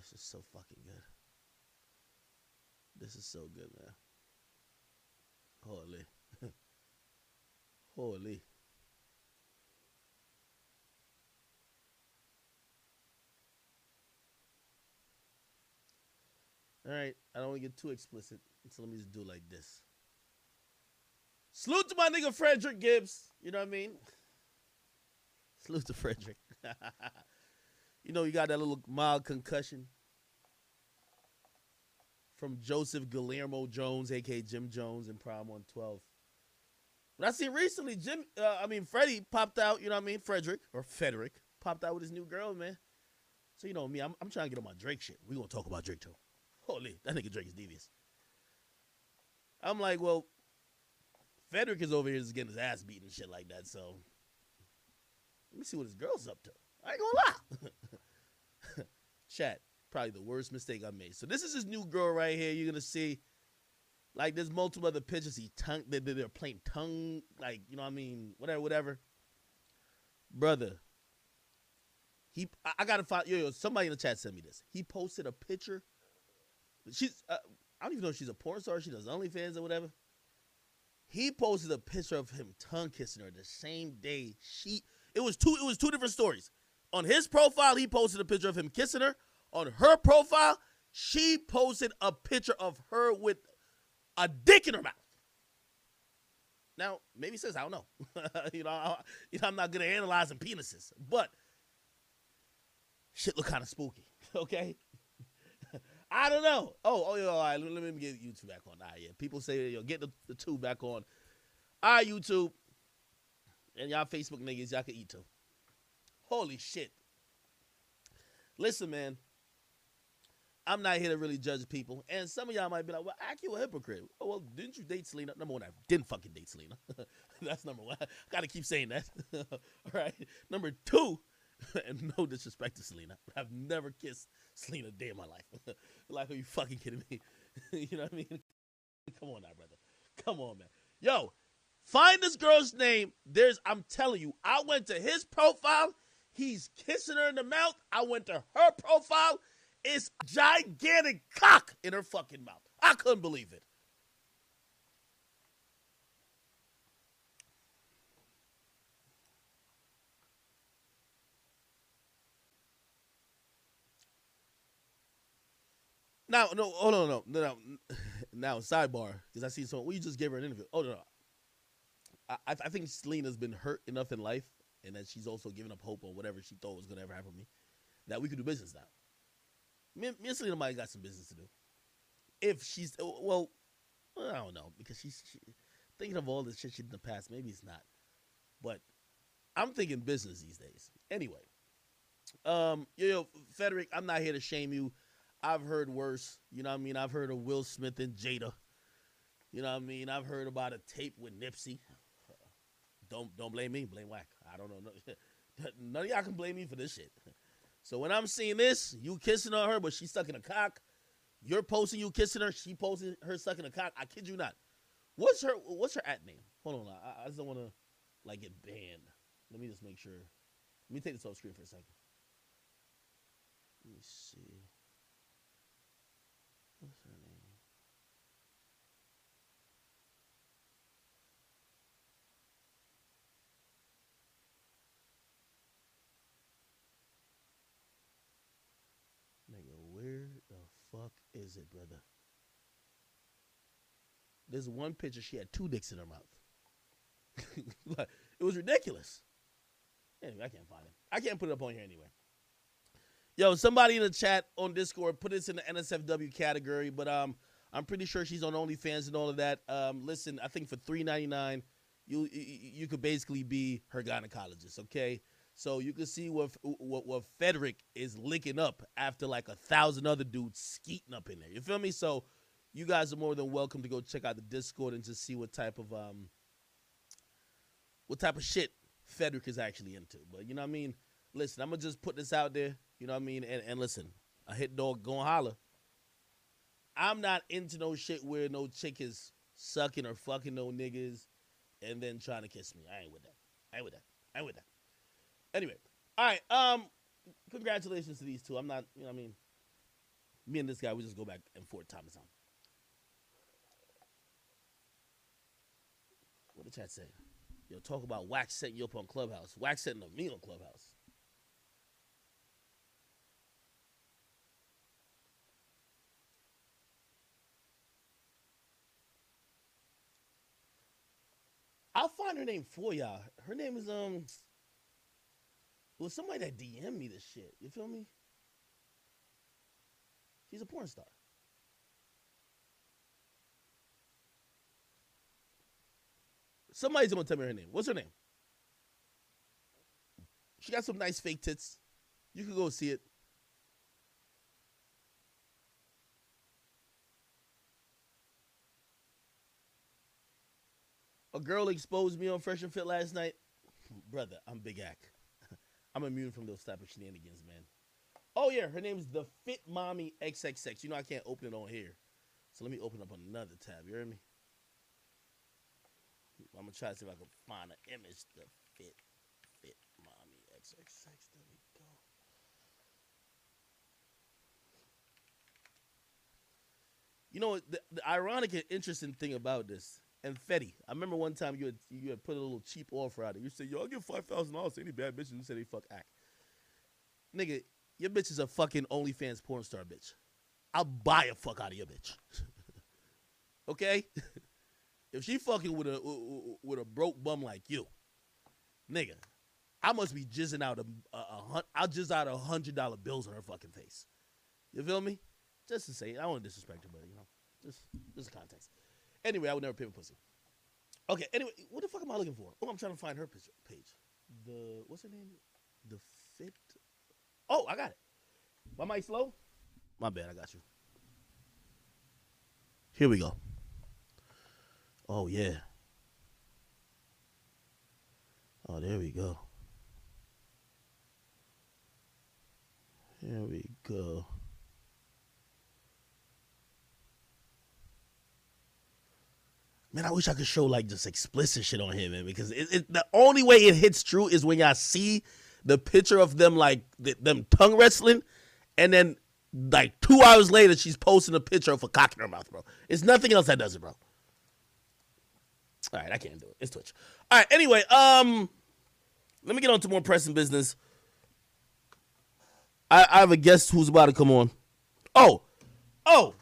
This is so fucking good. This is so good, man. Holy. Holy. All right, I don't want to get too explicit, so let me just do like this. Salute to my nigga Frederick Gibbs. You know what I mean? Salute to Frederick. you know, you got that little mild concussion from Joseph Guillermo Jones, aka Jim Jones, in Prime 112. But I see recently, Jim, uh, I mean, Freddie popped out, you know what I mean? Frederick, or Frederick, popped out with his new girl, man. So, you know me, I'm, I'm trying to get on my Drake shit. we going to talk about Drake, too. Holy, that nigga Drake is devious. I'm like, well, Frederick is over here just getting his ass beaten and shit like that, so let me see what his girl's up to. I ain't gonna lie. Chat, probably the worst mistake I made. So this is his new girl right here. You're gonna see, like, there's multiple other pictures. He tongue, they, they're playing tongue, like, you know what I mean, whatever, whatever. Brother, he, I, I gotta find. Yo, yo, somebody in the chat sent me this. He posted a picture. She's, uh, I don't even know if she's a porn star. She does OnlyFans or whatever. He posted a picture of him tongue kissing her the same day she. It was two. It was two different stories. On his profile, he posted a picture of him kissing her. On her profile, she posted a picture of her with a dick in her mouth. Now, maybe says I don't know. you know, I, you know, I'm not good at analyzing penises, but shit look kind of spooky. Okay. I don't know. Oh, oh, yeah, all right. Let, let me get YouTube back on. All right, yeah. People say, yo, get the, the two back on. All right, YouTube. And y'all Facebook niggas, y'all can eat too. Holy shit. Listen, man. I'm not here to really judge people. And some of y'all might be like, well, act you a hypocrite. Oh, well, didn't you date Selena? Number one, I didn't fucking date Selena. That's number one. I gotta keep saying that. All right. Number two, and no disrespect to Selena, I've never kissed Selena a day in my life. like, are you fucking kidding me? you know what I mean? Come on now, brother. Come on, man. Yo, find this girl's name. There's, I'm telling you, I went to his profile. He's kissing her in the mouth. I went to her profile. It's gigantic cock in her fucking mouth. I couldn't believe it. Now, no, hold on, no, no, no. Now, sidebar, because I see someone. We just gave her an interview. Oh no, no. I, I think Selena's been hurt enough in life, and that she's also giving up hope on whatever she thought was gonna ever happen to me, that we could do business now. Me, me and Selena might got some business to do. If she's well, I don't know because she's she, thinking of all the shit she did in the past. Maybe it's not, but I'm thinking business these days. Anyway, um, yo, yo, Frederick, I'm not here to shame you. I've heard worse. You know what I mean? I've heard of Will Smith and Jada. You know what I mean? I've heard about a tape with Nipsey. Don't don't blame me. Blame Wack. I don't know. None of y'all can blame me for this shit. So when I'm seeing this, you kissing on her, but she's sucking a cock. You're posting you kissing her. She posting her sucking a cock. I kid you not. What's her What's her at name? Hold on. I, I just don't want to like get banned. Let me just make sure. Let me take this off screen for a second. Let me see. What's her name? Nigga, where the fuck is it, brother? There's one picture she had two dicks in her mouth. like, it was ridiculous. Anyway, I can't find it. I can't put it up on here anyway. Yo, somebody in the chat on Discord put this in the NSFW category, but um, I'm pretty sure she's on OnlyFans and all of that. Um, listen, I think for three ninety nine, you, you you could basically be her gynecologist. Okay, so you can see what what Frederick is licking up after like a thousand other dudes skeeting up in there. You feel me? So you guys are more than welcome to go check out the Discord and just see what type of um what type of shit Frederick is actually into. But you know what I mean? Listen, I'm gonna just put this out there. You know what I mean? And, and listen, a hit dog going holler. I'm not into no shit where no chick is sucking or fucking no niggas and then trying to kiss me. I ain't with that. I ain't with that. I ain't with that. Anyway, all right. Um, congratulations to these two. I'm not. You know, I mean, Me and this guy, we just go back and forth time to time. What did chat say? Yo, talk about Wax setting you up on Clubhouse. Wax setting me on Clubhouse. I'll find her name for y'all. Her name is um. Was somebody that DM me this shit. You feel me? She's a porn star. Somebody's gonna tell me her name. What's her name? She got some nice fake tits. You can go see it. A girl exposed me on Fresh and Fit last night. Brother, I'm Big Ack. I'm immune from those type of shenanigans, man. Oh yeah, her name's the Fit Mommy XXX. You know I can't open it on here, so let me open up another tab. You hear me? I'm gonna try to see if I can find an image. The Fit Fit Mommy XXX. There we go. You know the, the ironic and interesting thing about this and Fetty. I remember one time you had you had put a little cheap offer out. You said, "Yo, I'll give five thousand dollars to any bad bitches who say they fuck act." Nigga, your bitch is a fucking OnlyFans porn star bitch. I'll buy a fuck out of your bitch. okay? if she fucking with a with a broke bum like you, nigga, I must be jizzing out a, a, a I'll jizz out a hundred dollar bills on her fucking face. You feel me? Just to say, I don't disrespect her, but you know, just just context. Anyway, I would never pay for pussy. Okay. Anyway, what the fuck am I looking for? Oh, I'm trying to find her page. The what's her name? The fit. Oh, I got it. My mic slow? My bad. I got you. Here we go. Oh yeah. Oh, there we go. Here we go. Man, I wish I could show like just explicit shit on him, man, because it, it, the only way it hits true is when y'all see the picture of them like the, them tongue wrestling, and then like two hours later she's posting a picture of a cock in her mouth, bro. It's nothing else that does it, bro. All right, I can't do it. It's Twitch. All right, anyway, um, let me get on to more pressing business. I, I have a guest who's about to come on. Oh, oh,